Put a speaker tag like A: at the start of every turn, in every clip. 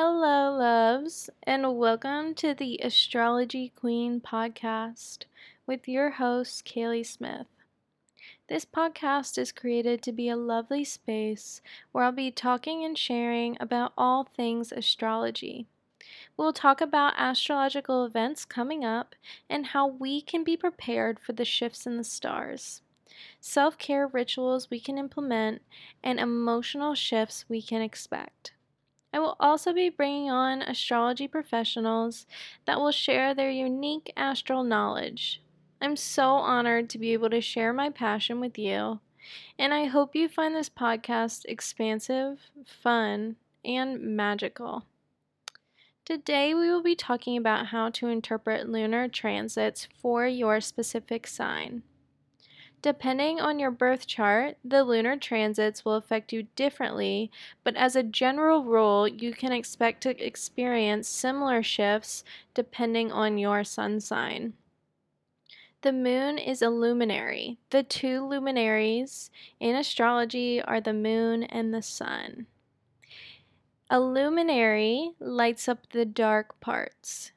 A: Hello, loves, and welcome to the Astrology Queen podcast with your host, Kaylee Smith. This podcast is created to be a lovely space where I'll be talking and sharing about all things astrology. We'll talk about astrological events coming up and how we can be prepared for the shifts in the stars, self care rituals we can implement, and emotional shifts we can expect. I will also be bringing on astrology professionals that will share their unique astral knowledge. I'm so honored to be able to share my passion with you, and I hope you find this podcast expansive, fun, and magical. Today, we will be talking about how to interpret lunar transits for your specific sign. Depending on your birth chart, the lunar transits will affect you differently, but as a general rule, you can expect to experience similar shifts depending on your sun sign. The moon is a luminary. The two luminaries in astrology are the moon and the sun. A luminary lights up the dark parts.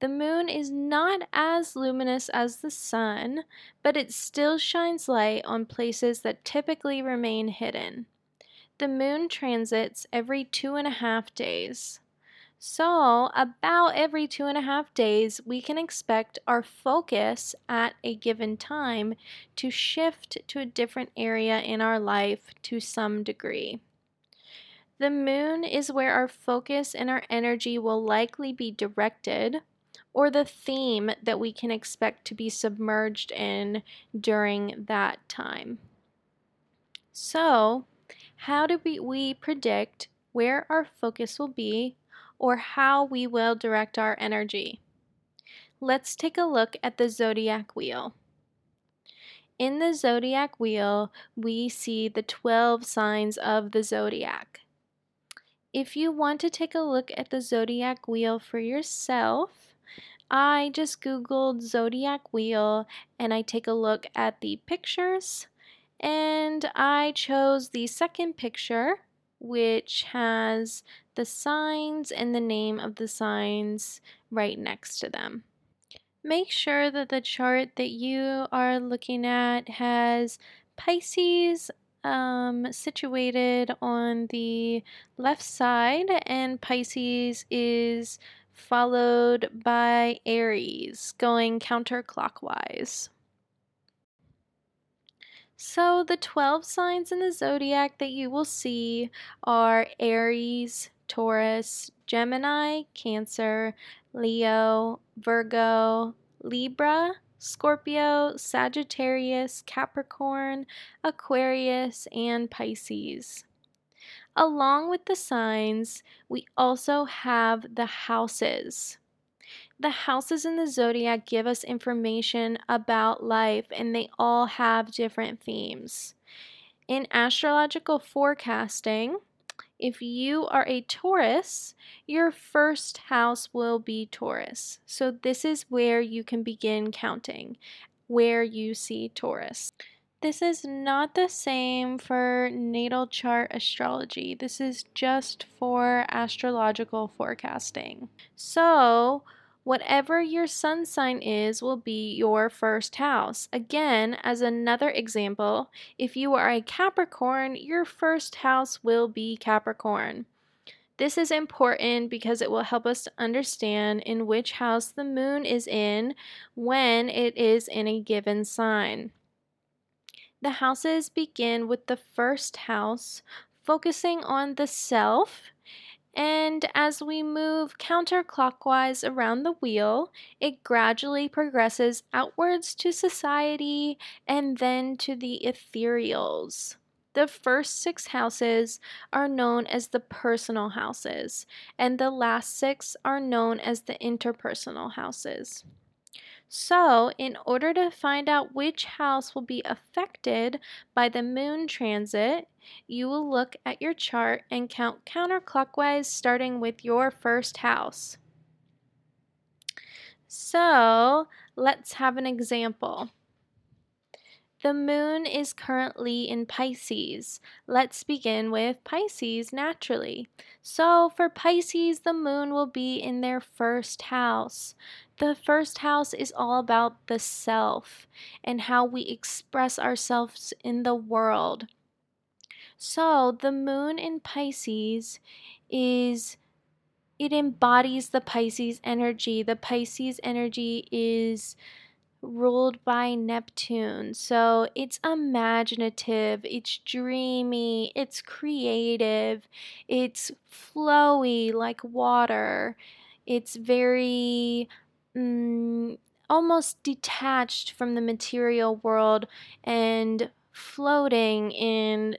A: The moon is not as luminous as the sun, but it still shines light on places that typically remain hidden. The moon transits every two and a half days. So, about every two and a half days, we can expect our focus at a given time to shift to a different area in our life to some degree. The moon is where our focus and our energy will likely be directed or the theme that we can expect to be submerged in during that time. So, how do we, we predict where our focus will be or how we will direct our energy? Let's take a look at the zodiac wheel. In the zodiac wheel, we see the 12 signs of the zodiac. If you want to take a look at the zodiac wheel for yourself, I just Googled zodiac wheel and I take a look at the pictures and I chose the second picture which has the signs and the name of the signs right next to them. Make sure that the chart that you are looking at has Pisces um, situated on the left side, and Pisces is followed by Aries, going counterclockwise. So, the 12 signs in the zodiac that you will see are Aries, Taurus, Gemini, Cancer, Leo, Virgo, Libra, Scorpio, Sagittarius, Capricorn, Aquarius, and Pisces. Along with the signs, we also have the houses. The houses in the zodiac give us information about life, and they all have different themes. In astrological forecasting, if you are a Taurus, your first house will be Taurus. So, this is where you can begin counting where you see Taurus. This is not the same for natal chart astrology. This is just for astrological forecasting. So, whatever your sun sign is will be your first house. Again, as another example, if you are a Capricorn, your first house will be Capricorn. This is important because it will help us to understand in which house the moon is in when it is in a given sign. The houses begin with the first house, focusing on the self. And as we move counterclockwise around the wheel, it gradually progresses outwards to society and then to the ethereals. The first six houses are known as the personal houses, and the last six are known as the interpersonal houses. So, in order to find out which house will be affected by the moon transit, you will look at your chart and count counterclockwise starting with your first house. So, let's have an example. The moon is currently in Pisces. Let's begin with Pisces naturally. So, for Pisces, the moon will be in their first house. The first house is all about the self and how we express ourselves in the world. So, the moon in Pisces is it embodies the Pisces energy. The Pisces energy is ruled by Neptune. So it's imaginative, it's dreamy, it's creative, it's flowy like water. It's very mm, almost detached from the material world and floating in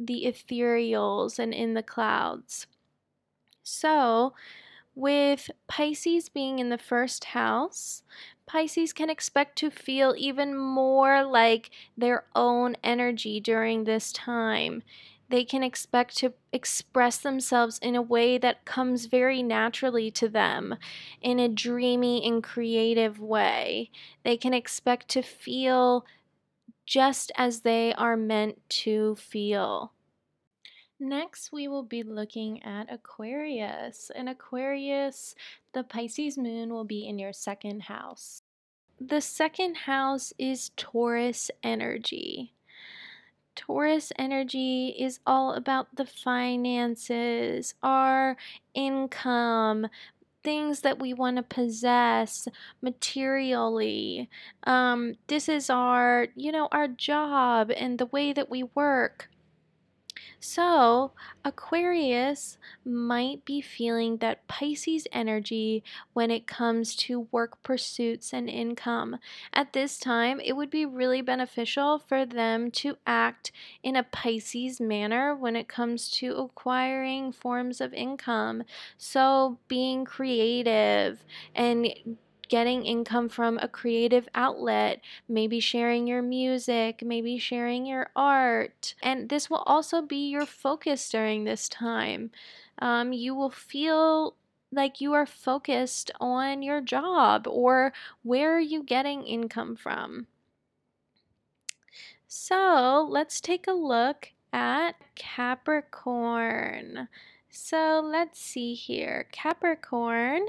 A: the ethereals and in the clouds. So, with Pisces being in the first house, Pisces can expect to feel even more like their own energy during this time. They can expect to express themselves in a way that comes very naturally to them, in a dreamy and creative way. They can expect to feel just as they are meant to feel. Next, we will be looking at Aquarius. In Aquarius, the Pisces moon will be in your second house. The second house is Taurus energy. Taurus energy is all about the finances, our income, things that we want to possess materially. Um, this is our, you know, our job and the way that we work. So, Aquarius might be feeling that Pisces energy when it comes to work pursuits and income. At this time, it would be really beneficial for them to act in a Pisces manner when it comes to acquiring forms of income. So, being creative and getting income from a creative outlet, maybe sharing your music, maybe sharing your art. And this will also be your focus during this time. Um, you will feel like you are focused on your job or where are you getting income from. So let's take a look at Capricorn. So let's see here. Capricorn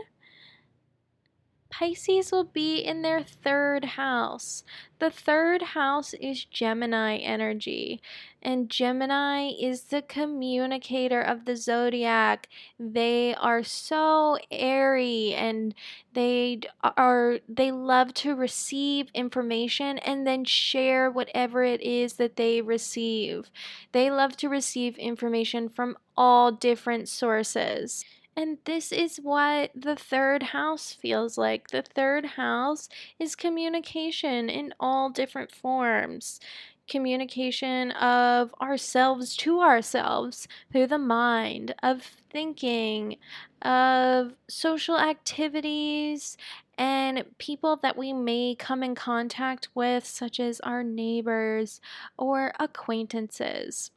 A: Pisces will be in their third house. The third house is Gemini energy, and Gemini is the communicator of the zodiac. They are so airy and they are they love to receive information and then share whatever it is that they receive. They love to receive information from all different sources. And this is what the third house feels like. The third house is communication in all different forms. Communication of ourselves to ourselves through the mind, of thinking, of social activities, and people that we may come in contact with, such as our neighbors or acquaintances.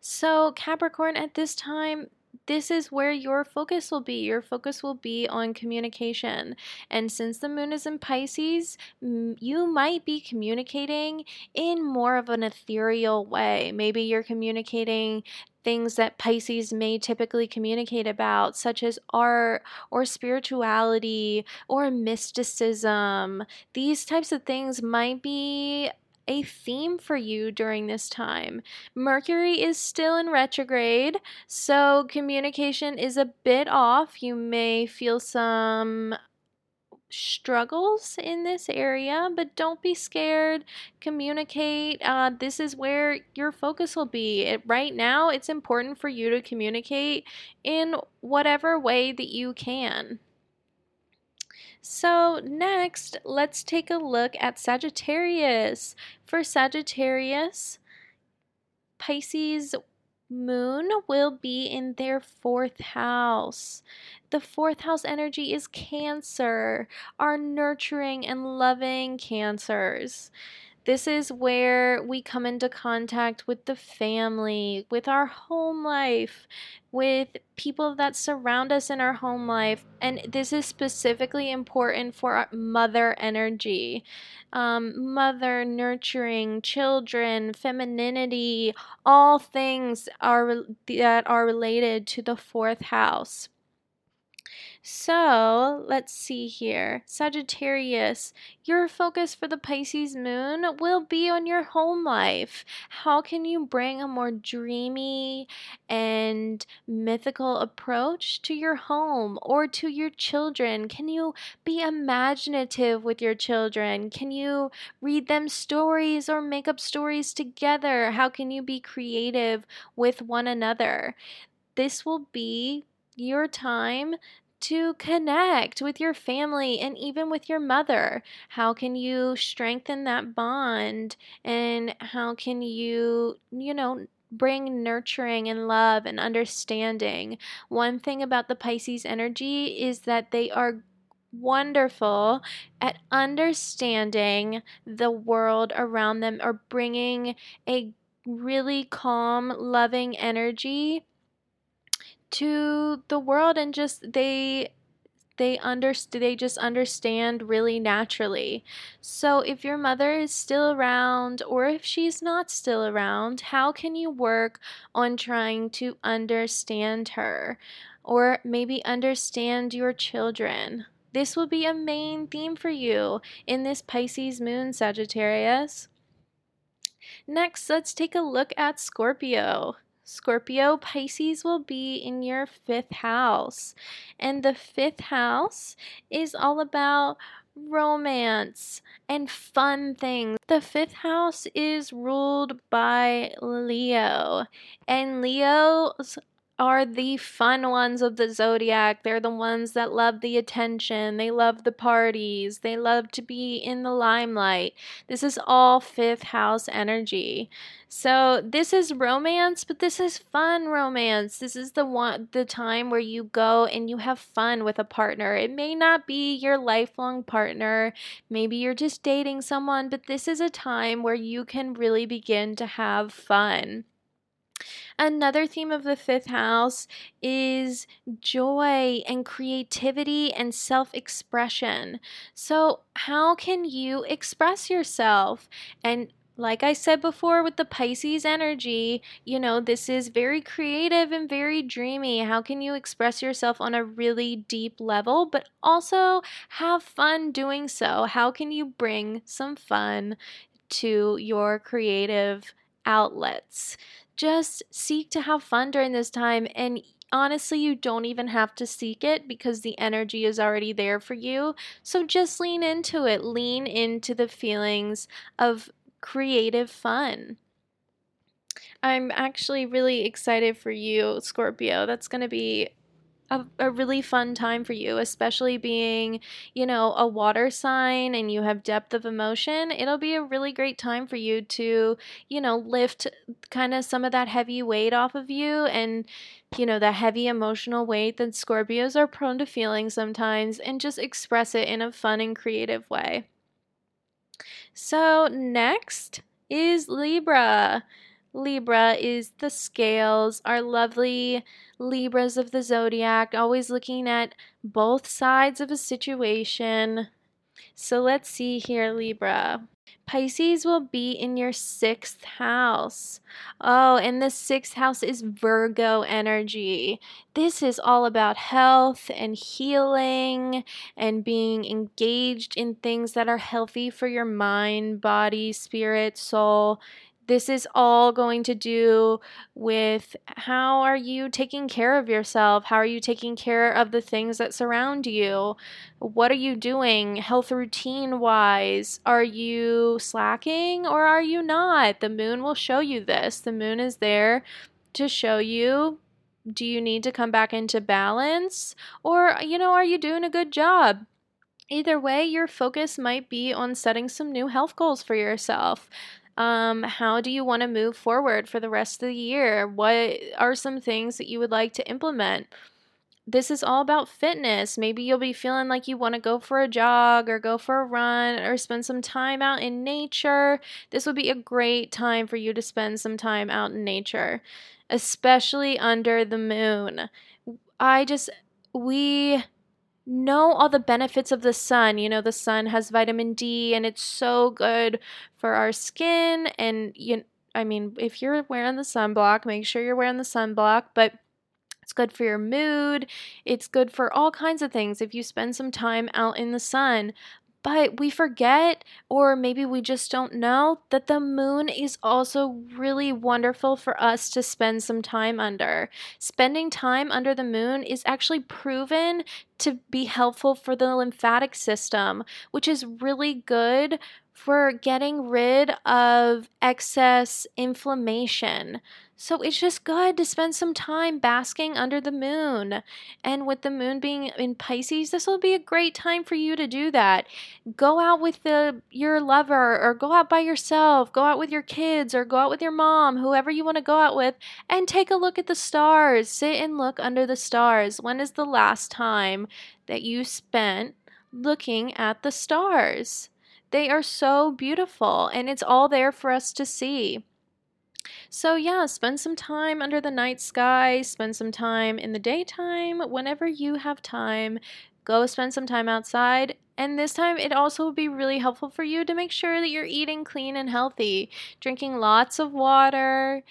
A: So, Capricorn, at this time, this is where your focus will be. Your focus will be on communication. And since the moon is in Pisces, you might be communicating in more of an ethereal way. Maybe you're communicating things that Pisces may typically communicate about, such as art or spirituality or mysticism. These types of things might be a theme for you during this time. Mercury is still in retrograde, so communication is a bit off. You may feel some struggles in this area, but don't be scared. Communicate. Uh, this is where your focus will be. It, right now, it's important for you to communicate in whatever way that you can. So, next, let's take a look at Sagittarius. For Sagittarius, Pisces moon will be in their fourth house. The fourth house energy is Cancer, our nurturing and loving Cancers. This is where we come into contact with the family, with our home life, with people that surround us in our home life. And this is specifically important for our mother energy. Um, mother, nurturing, children, femininity, all things are that are related to the fourth house. So let's see here. Sagittarius, your focus for the Pisces moon will be on your home life. How can you bring a more dreamy and mythical approach to your home or to your children? Can you be imaginative with your children? Can you read them stories or make up stories together? How can you be creative with one another? This will be your time to connect with your family and even with your mother? How can you strengthen that bond? And how can you, you know, bring nurturing and love and understanding? One thing about the Pisces energy is that they are wonderful at understanding the world around them or bringing a really calm, loving energy to the world and just they they understand they just understand really naturally. So if your mother is still around or if she's not still around, how can you work on trying to understand her or maybe understand your children? This will be a main theme for you in this Pisces moon Sagittarius. Next, let's take a look at Scorpio. Scorpio, Pisces will be in your fifth house. And the fifth house is all about romance and fun things. The fifth house is ruled by Leo, and Leo's are the fun ones of the zodiac. They're the ones that love the attention, they love the parties, they love to be in the limelight. This is all fifth house energy. So this is romance, but this is fun romance. This is the one the time where you go and you have fun with a partner. It may not be your lifelong partner. Maybe you're just dating someone, but this is a time where you can really begin to have fun. Another theme of the fifth house is joy and creativity and self expression. So, how can you express yourself? And like I said before with the Pisces energy, you know, this is very creative and very dreamy. How can you express yourself on a really deep level, but also have fun doing so? How can you bring some fun to your creative outlets? Just seek to have fun during this time. And honestly, you don't even have to seek it because the energy is already there for you. So just lean into it, lean into the feelings of creative fun. I'm actually really excited for you, Scorpio. That's going to be a, a really fun time for you, especially being, you know, a water sign and you have depth of emotion. It'll be a really great time for you to, you know, lift kind of some of that heavy weight off of you and, you know, the heavy emotional weight that Scorpios are prone to feeling sometimes and just express it in a fun and creative way. So, next is Libra. Libra is the scales, our lovely Libras of the zodiac, always looking at both sides of a situation. So let's see here, Libra. Pisces will be in your sixth house. Oh, and the sixth house is Virgo energy. This is all about health and healing and being engaged in things that are healthy for your mind, body, spirit, soul. This is all going to do with how are you taking care of yourself? How are you taking care of the things that surround you? What are you doing health routine wise? Are you slacking or are you not? The moon will show you this. The moon is there to show you do you need to come back into balance or you know are you doing a good job? Either way, your focus might be on setting some new health goals for yourself. Um, how do you want to move forward for the rest of the year? What are some things that you would like to implement? this is all about fitness. Maybe you'll be feeling like you want to go for a jog or go for a run or spend some time out in nature. This would be a great time for you to spend some time out in nature, especially under the moon. I just, we know all the benefits of the sun. You know, the sun has vitamin D and it's so good for our skin. And, you, I mean, if you're wearing the sunblock, make sure you're wearing the sunblock. But it's good for your mood. It's good for all kinds of things if you spend some time out in the sun. But we forget, or maybe we just don't know, that the moon is also really wonderful for us to spend some time under. Spending time under the moon is actually proven to be helpful for the lymphatic system, which is really good for getting rid of excess inflammation. So it's just good to spend some time basking under the moon. And with the moon being in Pisces, this will be a great time for you to do that. Go out with the your lover or go out by yourself, go out with your kids or go out with your mom, whoever you want to go out with, and take a look at the stars. Sit and look under the stars. When is the last time that you spent looking at the stars? They are so beautiful and it's all there for us to see. So, yeah, spend some time under the night sky, spend some time in the daytime, whenever you have time. Go spend some time outside. And this time, it also will be really helpful for you to make sure that you're eating clean and healthy, drinking lots of water,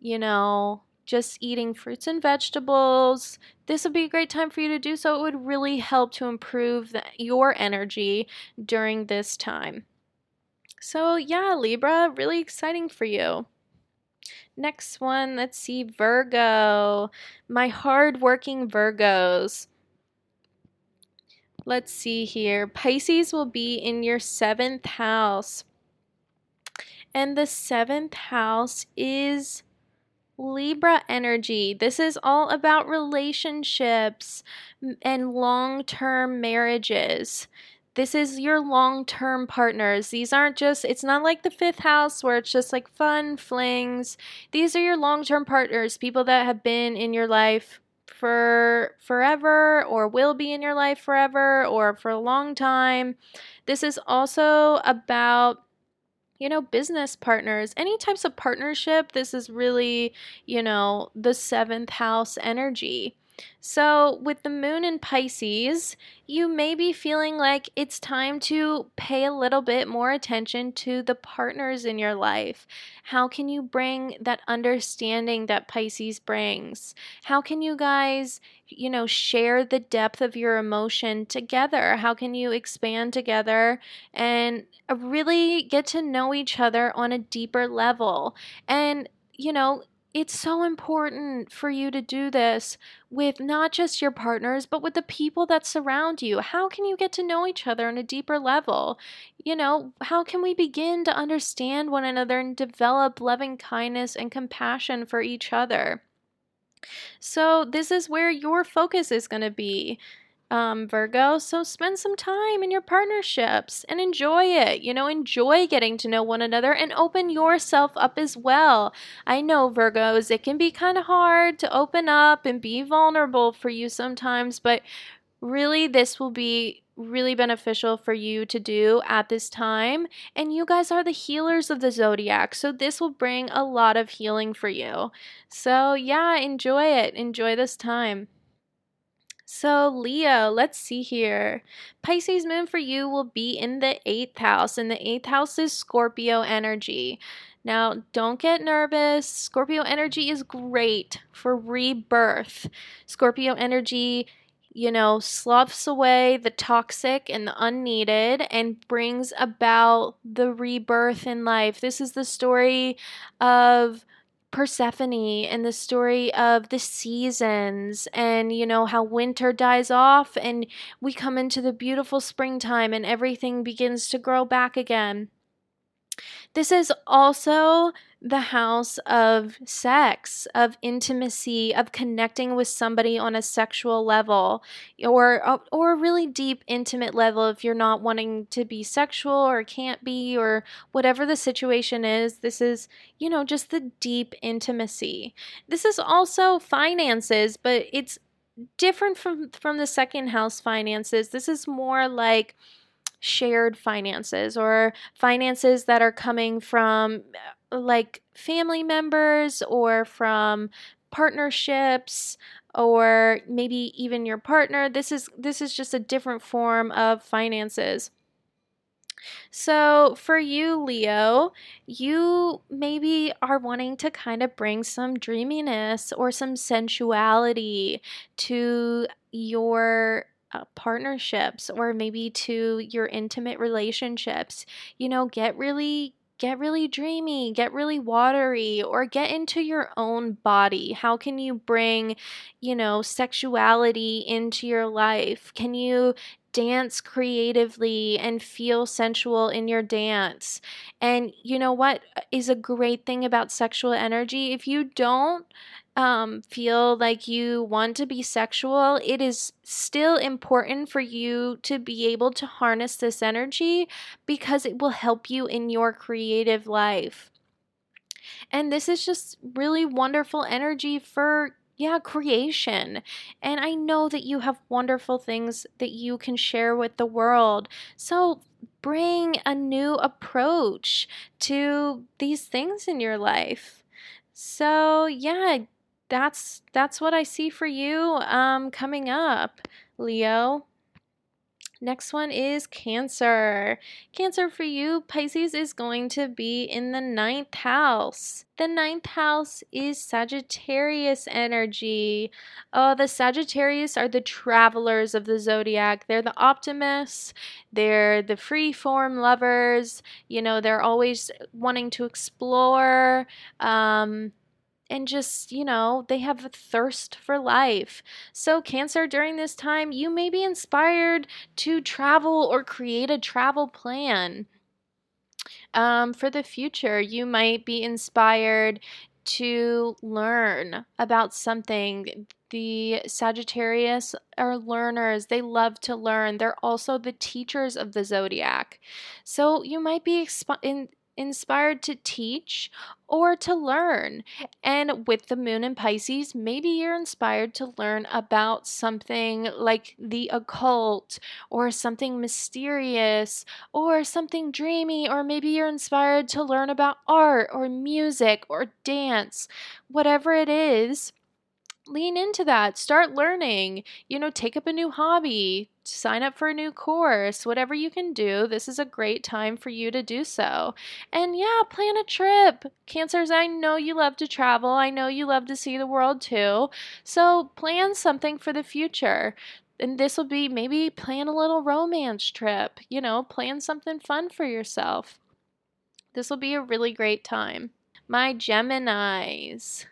A: you know, just eating fruits and vegetables. This would be a great time for you to do so. It would really help to improve the, your energy during this time. So, yeah, Libra, really exciting for you. Next one, let's see, Virgo. My hardworking Virgos. Let's see here. Pisces will be in your seventh house. And the seventh house is Libra energy. This is all about relationships and long term marriages. This is your long term partners. These aren't just, it's not like the fifth house where it's just like fun flings. These are your long term partners, people that have been in your life for forever or will be in your life forever or for a long time. This is also about you know, business partners, any types of partnership. This is really, you know, the seventh house energy. So, with the moon in Pisces, you may be feeling like it's time to pay a little bit more attention to the partners in your life. How can you bring that understanding that Pisces brings? How can you guys, you know, share the depth of your emotion together? How can you expand together and uh, really get to know each other on a deeper level? And you know, it's so important for you to do this with not just your partners, but with the people that surround you. How can you get to know each other on a deeper level? You know, how can we begin to understand one another and develop loving kindness and compassion for each other? So, this is where your focus is going to be um, Virgo. So spend some time in your partnerships and enjoy it. You know, enjoy getting to know one another and open yourself up as well. I know, Virgos, it can be kind of hard to open up and be vulnerable for you sometimes, but really, this will be really beneficial for you to do at this time. And you guys are the healers of the zodiac, so this will bring a lot of healing for you. So, yeah, enjoy it. Enjoy this time. So, Leo, let's see here. Pisces moon for you will be in the eighth house, and the eighth house is Scorpio energy. Now, don't get nervous. Scorpio energy is great for rebirth. Scorpio energy, you know, sloughs away the toxic and the unneeded and brings about the rebirth in life. This is the story of Persephone and the story of the seasons and you know how winter dies off and we come into the beautiful springtime and everything begins to grow back again. This is also the house of sex, of intimacy, of connecting with somebody on a sexual level or uh, or a really deep intimate level if you're not wanting to be sexual or can't be or whatever the situation is. This is, you know, just the deep intimacy. This is also finances, but it's different from from the second house finances. This is more like shared finances or finances that are coming from uh, like family members or from partnerships or maybe even your partner this is this is just a different form of finances. So, for you, Leo, you maybe are wanting to kind of bring some dreaminess or some sensuality to your uh, partnerships or maybe to your intimate relationships. You know, get really get really dreamy, get really watery, or get into your own body. How can you bring, you know, sexuality into your life? Can you dance creatively and feel sensual in your dance. And you know what is a great thing about sexual energy? If you don't um, feel like you want to be sexual, it is still important for you to be able to harness this energy because it will help you in your creative life. And this is just really wonderful energy for yeah, creation. And I know that you have wonderful things that you can share with the world. So bring a new approach to these things in your life. So, yeah, that's that's what I see for you um coming up, Leo. Next one is Cancer. Cancer for you, Pisces is going to be in the ninth house. The ninth house is Sagittarius energy. Oh, the Sagittarius are the travelers of the zodiac. They're the optimists, they're the free form lovers. You know, they're always wanting to explore. Um, and just, you know, they have a thirst for life. So, Cancer, during this time, you may be inspired to travel or create a travel plan. Um, for the future, you might be inspired to learn about something. The Sagittarius are learners. They love to learn. They're also the teachers of the zodiac. So you might be exp- in, inspired to teach or to learn. And with the moon in Pisces, maybe you're inspired to learn about something like the occult or something mysterious or something dreamy, or maybe you're inspired to learn about art or music or dance. Whatever it is, lean into that. Start learning. You know, take up a new hobby, sign up for a new course, whatever you can do. This is a great time for you to do so. And yeah, plan a trip. Cancers, I know you love to travel. I know you love to see the world too. So plan something for the future. And this will be maybe plan a little romance trip. You know, plan something fun for yourself. This will be a really great time. My Geminis.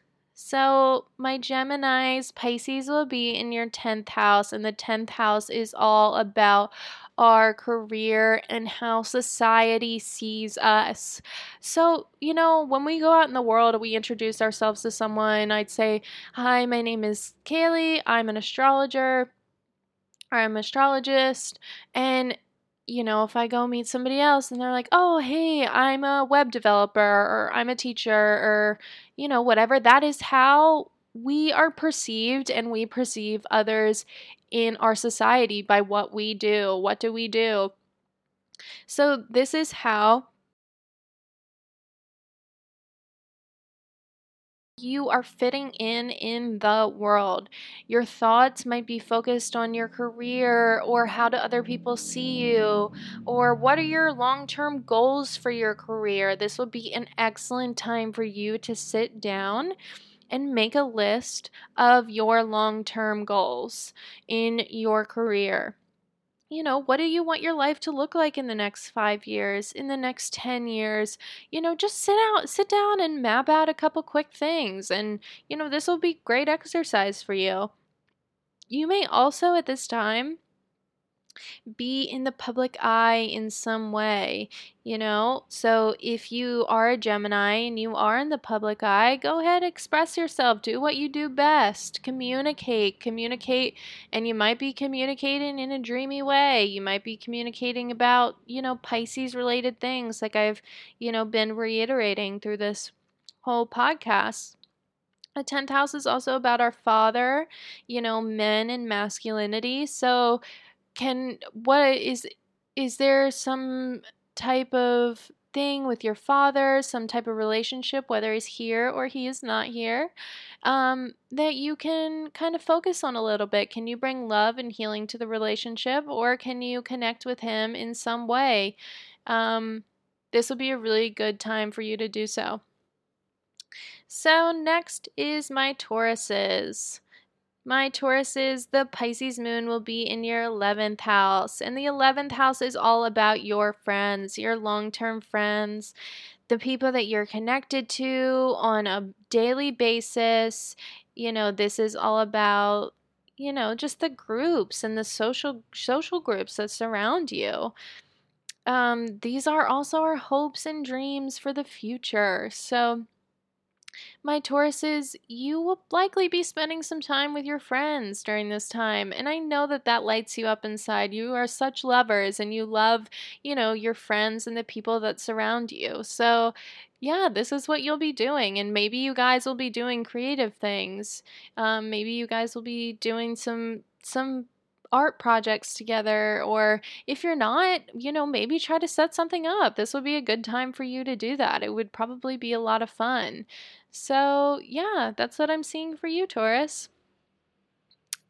A: So, my Geminis, Pisces will be in your 10th house, and the 10th house is all about our career and how society sees us. So, you know, when we go out in the world, we introduce ourselves to someone. I'd say, Hi, my name is Kaylee, I'm an astrologer. I'm an astrologist, and you know, if I go meet somebody else and they're like, oh, hey, I'm a web developer or I'm a teacher or, you know, whatever, that is how we are perceived and we perceive others in our society by what we do. What do we do? So, this is how you are fitting in in the world. Your thoughts might be focused on your career or how do other people see you or what are your long-term goals for your career. This will be an excellent time for you to sit down and make a list of your long-term goals in your career you know, what do you want your life to look like in the next five years, in the next 10 years? You know, just sit out, sit down and map out a couple quick things. And, you know, this will be great exercise for you. You may also at this time be in the public eye in some way, you know? So if you are a Gemini and you are in the public eye, go ahead, express yourself, do what you do best, communicate, communicate, and you might be communicating in a dreamy way. You might be communicating about, you know, Pisces related things like I've, you know, been reiterating through this whole podcast. The 10th house is also about our father, you know, men and masculinity. So, can what is is there some type of thing with your father, some type of relationship, whether he's here or he is not here, um, that you can kind of focus on a little bit. Can you bring love and healing to the relationship, or can you connect with him in some way? Um, this will be a really good time for you to do so. So, next is my Tauruses. My Tauruses, the Pisces moon will be in your 11th house. And the 11th house is all about your friends, your long term friends, the people that you're connected to on a daily basis. You know, this is all about you know just the groups and the social social groups that surround you um, these are also our hopes and dreams for the future so my Tauruses, you will likely be spending some time with your friends during this time, and I know that that lights you up inside. You are such lovers and you love, you know, your friends and the people that surround you. So, yeah, this is what you'll be doing, and maybe you guys will be doing creative things. Um, maybe you guys will be doing some some art projects together or if you're not, you know, maybe try to set something up. This would be a good time for you to do that. It would probably be a lot of fun. So, yeah, that's what I'm seeing for you, Taurus.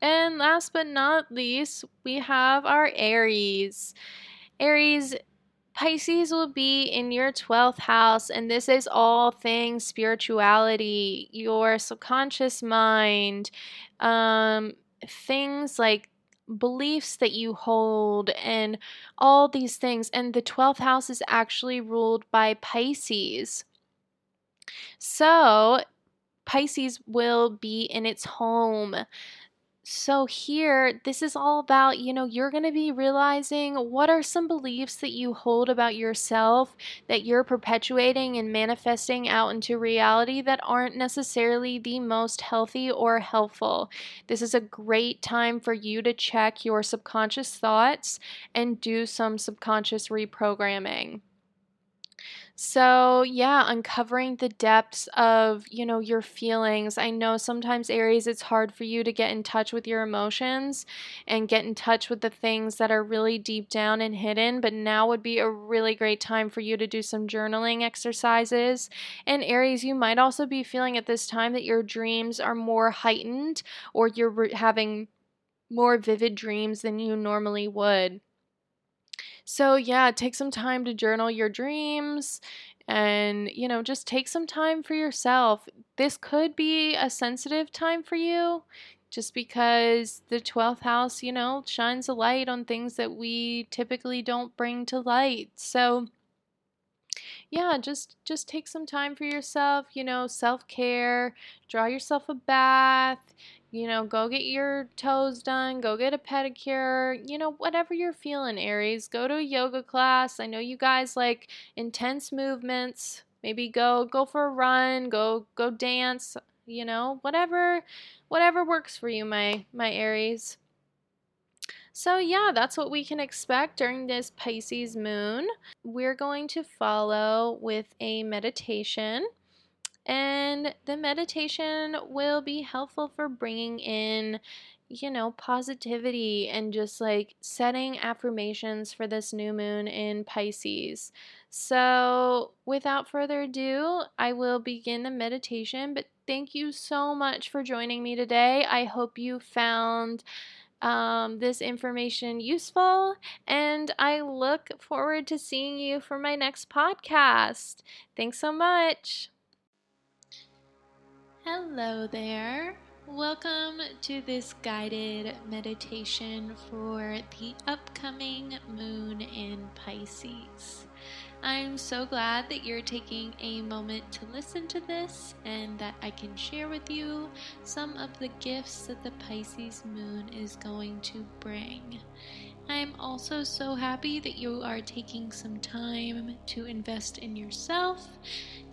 A: And last but not least, we have our Aries. Aries, Pisces will be in your 12th house, and this is all things spirituality, your subconscious mind, um, things like beliefs that you hold, and all these things. And the 12th house is actually ruled by Pisces. So Pisces will be in its home. So, here, this is all about, you know, you're going to be realizing what are some beliefs that you hold about yourself that you're perpetuating and manifesting out into reality that aren't necessarily the most healthy or helpful. This is a great time for you to check your subconscious thoughts and do some subconscious reprogramming. So, yeah, uncovering the depths of, you know, your feelings. I know sometimes Aries it's hard for you to get in touch with your emotions and get in touch with the things that are really deep down and hidden, but now would be a really great time for you to do some journaling exercises. And Aries, you might also be feeling at this time that your dreams are more heightened or you're having more vivid dreams than you normally would. So, yeah, take some time to journal your dreams and, you know, just take some time for yourself. This could be a sensitive time for you just because the 12th house, you know, shines a light on things that we typically don't bring to light. So, yeah, just just take some time for yourself, you know, self-care, draw yourself a bath, you know, go get your toes done, go get a pedicure, you know, whatever you're feeling, Aries. Go to a yoga class. I know you guys like intense movements. Maybe go go for a run, go go dance, you know, whatever whatever works for you, my my Aries. So, yeah, that's what we can expect during this Pisces moon. We're going to follow with a meditation. And the meditation will be helpful for bringing in, you know, positivity and just like setting affirmations for this new moon in Pisces. So, without further ado, I will begin the meditation. But thank you so much for joining me today. I hope you found um, this information useful, and I look forward to seeing you for my next podcast. Thanks so much. Hello there. Welcome to this guided meditation for the upcoming moon in Pisces. I'm so glad that you're taking a moment to listen to this and that I can share with you some of the gifts that the Pisces moon is going to bring. I'm also so happy that you are taking some time to invest in yourself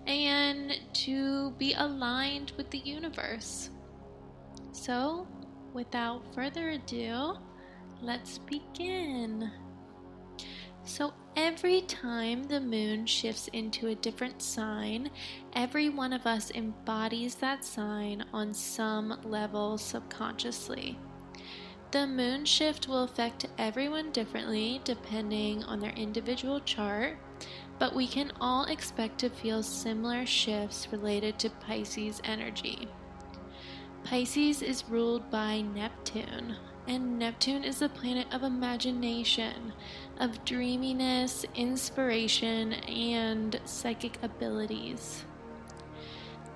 A: and to be aligned with the universe. So, without further ado, let's begin. So every time the moon shifts into a different sign, every one of us embodies that sign on some level subconsciously. The moon shift will affect everyone differently depending on their individual chart, but we can all expect to feel similar shifts related to Pisces energy. Pisces is ruled by Neptune, and Neptune is the planet of imagination, of dreaminess, inspiration, and psychic abilities.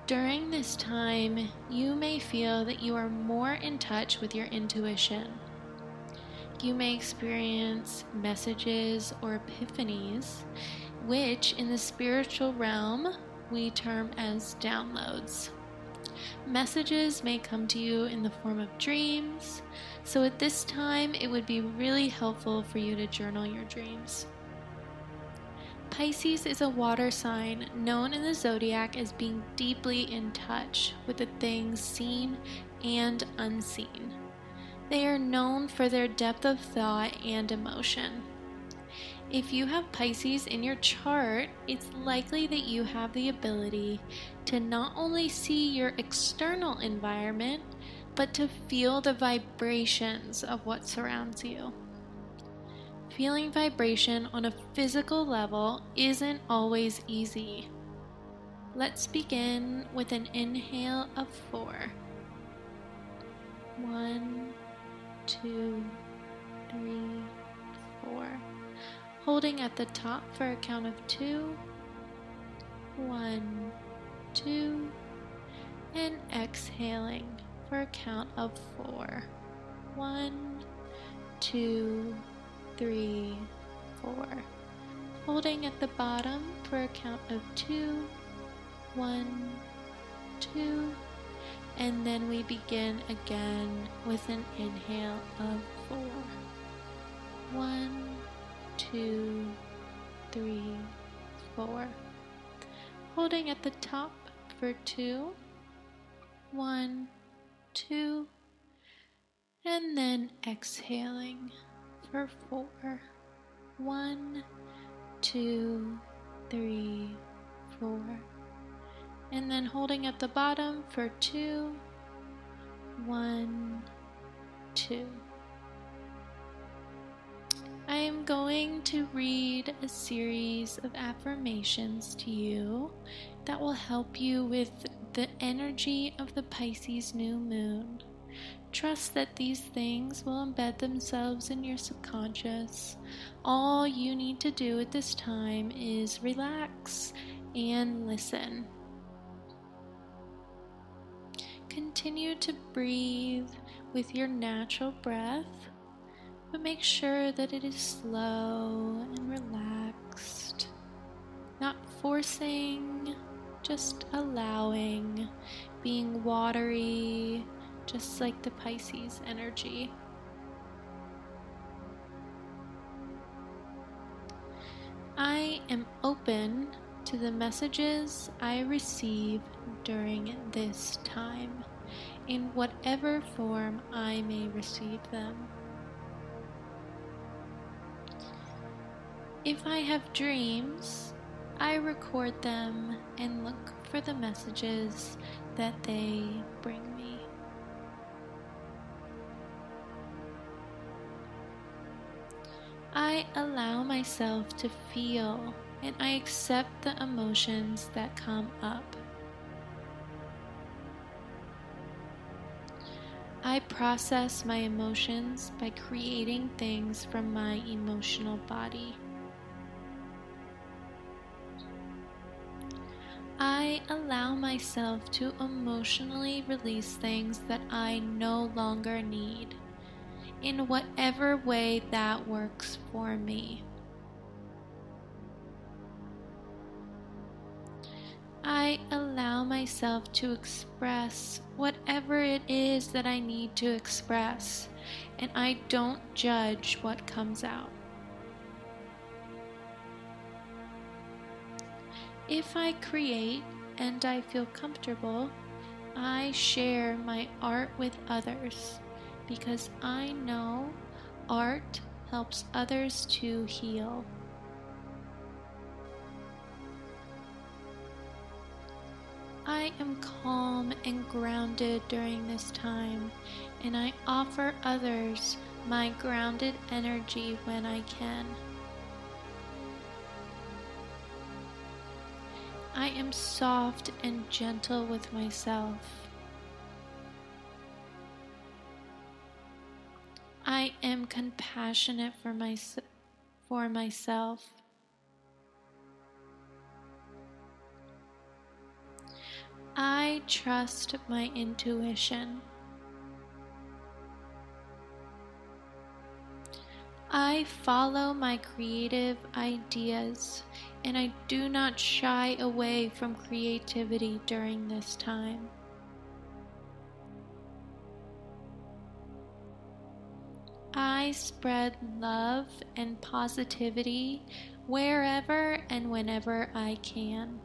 A: During this time, you may feel that you are more in touch with your intuition. You may experience messages or epiphanies, which in the spiritual realm we term as downloads. Messages may come to you in the form of dreams, so at this time it would be really helpful for you to journal your dreams. Pisces is a water sign known in the zodiac as being deeply in touch with the things seen and unseen. They are known for their depth of thought and emotion. If you have Pisces in your chart, it's likely that you have the ability to not only see your external environment, but to feel the vibrations of what surrounds you. Feeling vibration on a physical level isn't always easy. Let's begin with an inhale of four. One, two, three, holding at the top for a count of two. One, two, and exhaling for a count of four. One, two, three, four. Holding at the bottom for a count of two. One, two, and then we begin again with an inhale of four. One, two, three, four. Holding at the top for two, one, two, and then exhaling for four, one, two, three, four, and then holding at the bottom for two, one, two. I am going to read a series of affirmations to you that will help you with the energy of the Pisces new moon. Trust that these things will embed themselves in your subconscious. All you need to do at this time is relax and listen. Continue to breathe with your natural breath but make sure that it is slow and relaxed, not forcing, just allowing, being watery, just like the Pisces energy. I am open to the messages I receive during this time, in whatever form I may receive them. If I have dreams, I record them and look for the messages that they bring me. I allow myself to feel and I accept the emotions that come up. I process my emotions by creating things from my emotional body. I allow myself to emotionally release things that I no longer need, in whatever way that works for me. I allow myself to express whatever it is that I need to express, and I don't judge what comes out. If I create and I feel comfortable, I share my art with others because I know art helps others to heal. I am calm and grounded during this time, and I offer others my grounded energy when I can. I am soft and gentle with myself. I am compassionate for, my, for myself. I trust my intuition. I follow my creative ideas and I do not shy away from creativity during this time. I spread love and positivity wherever and whenever I can.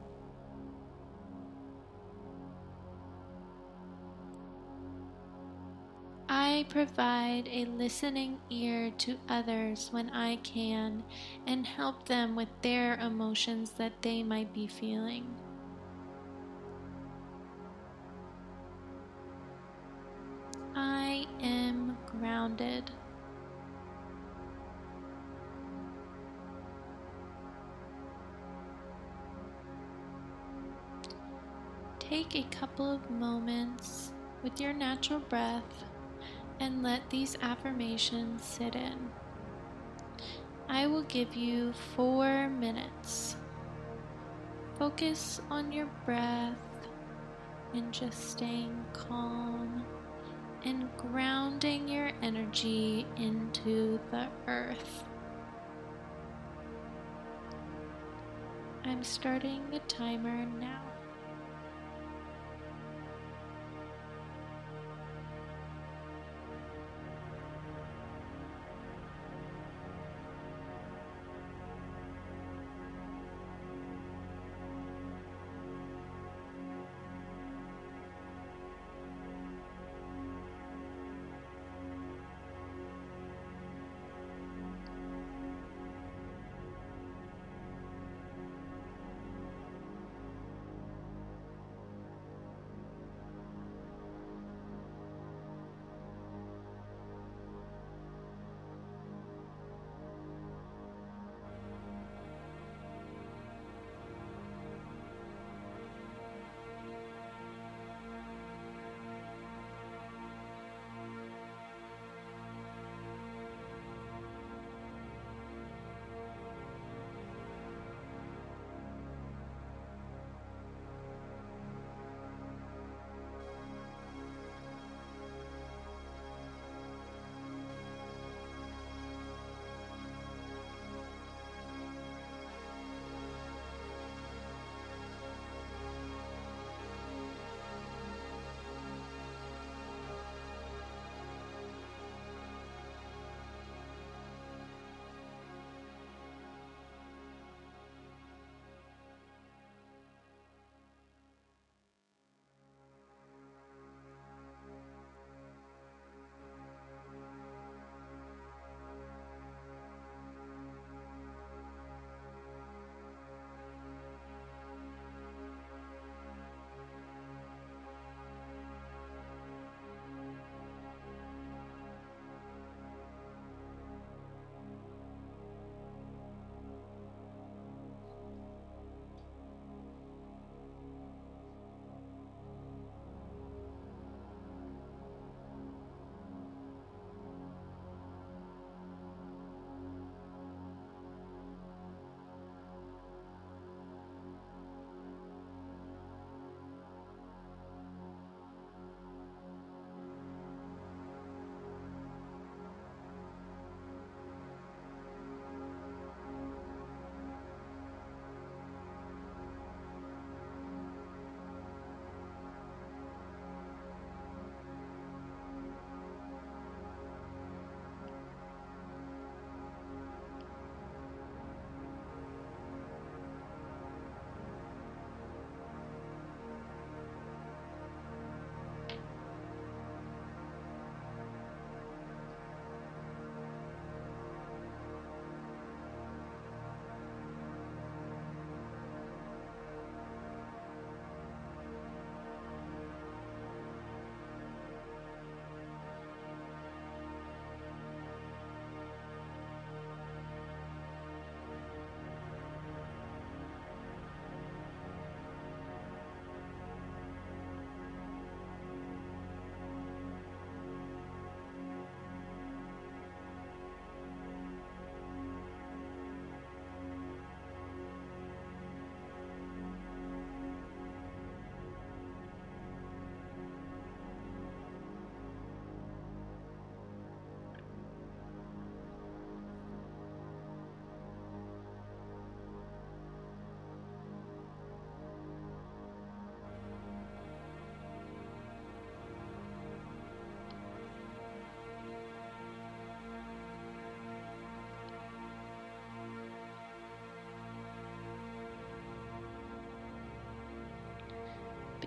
A: I provide a listening ear to others when I can and help them with their emotions that they might be feeling. I am grounded. Take a couple of moments with your natural breath and let these affirmations sit in. I will give you four minutes. Focus on your breath and just staying calm and grounding your energy into the earth. I'm starting the timer now.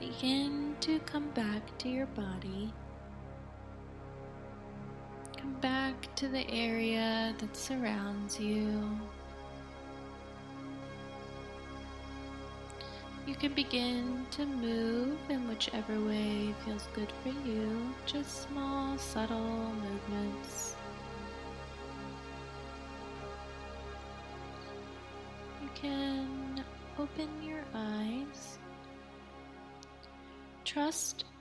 A: Begin to come back to your body. Come back to the area that surrounds you. You can begin to move in whichever way feels good for you, just small, subtle movements.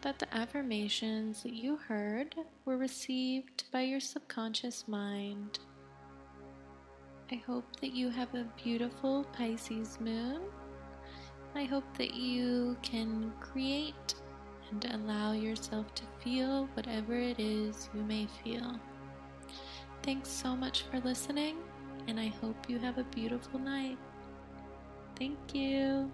A: That the affirmations that you heard were received by your subconscious mind. I hope that you have a beautiful Pisces moon I hope that you can create and allow yourself to feel whatever it is you may feel. Thanks so much for listening, and I hope you have a beautiful night. Thank you.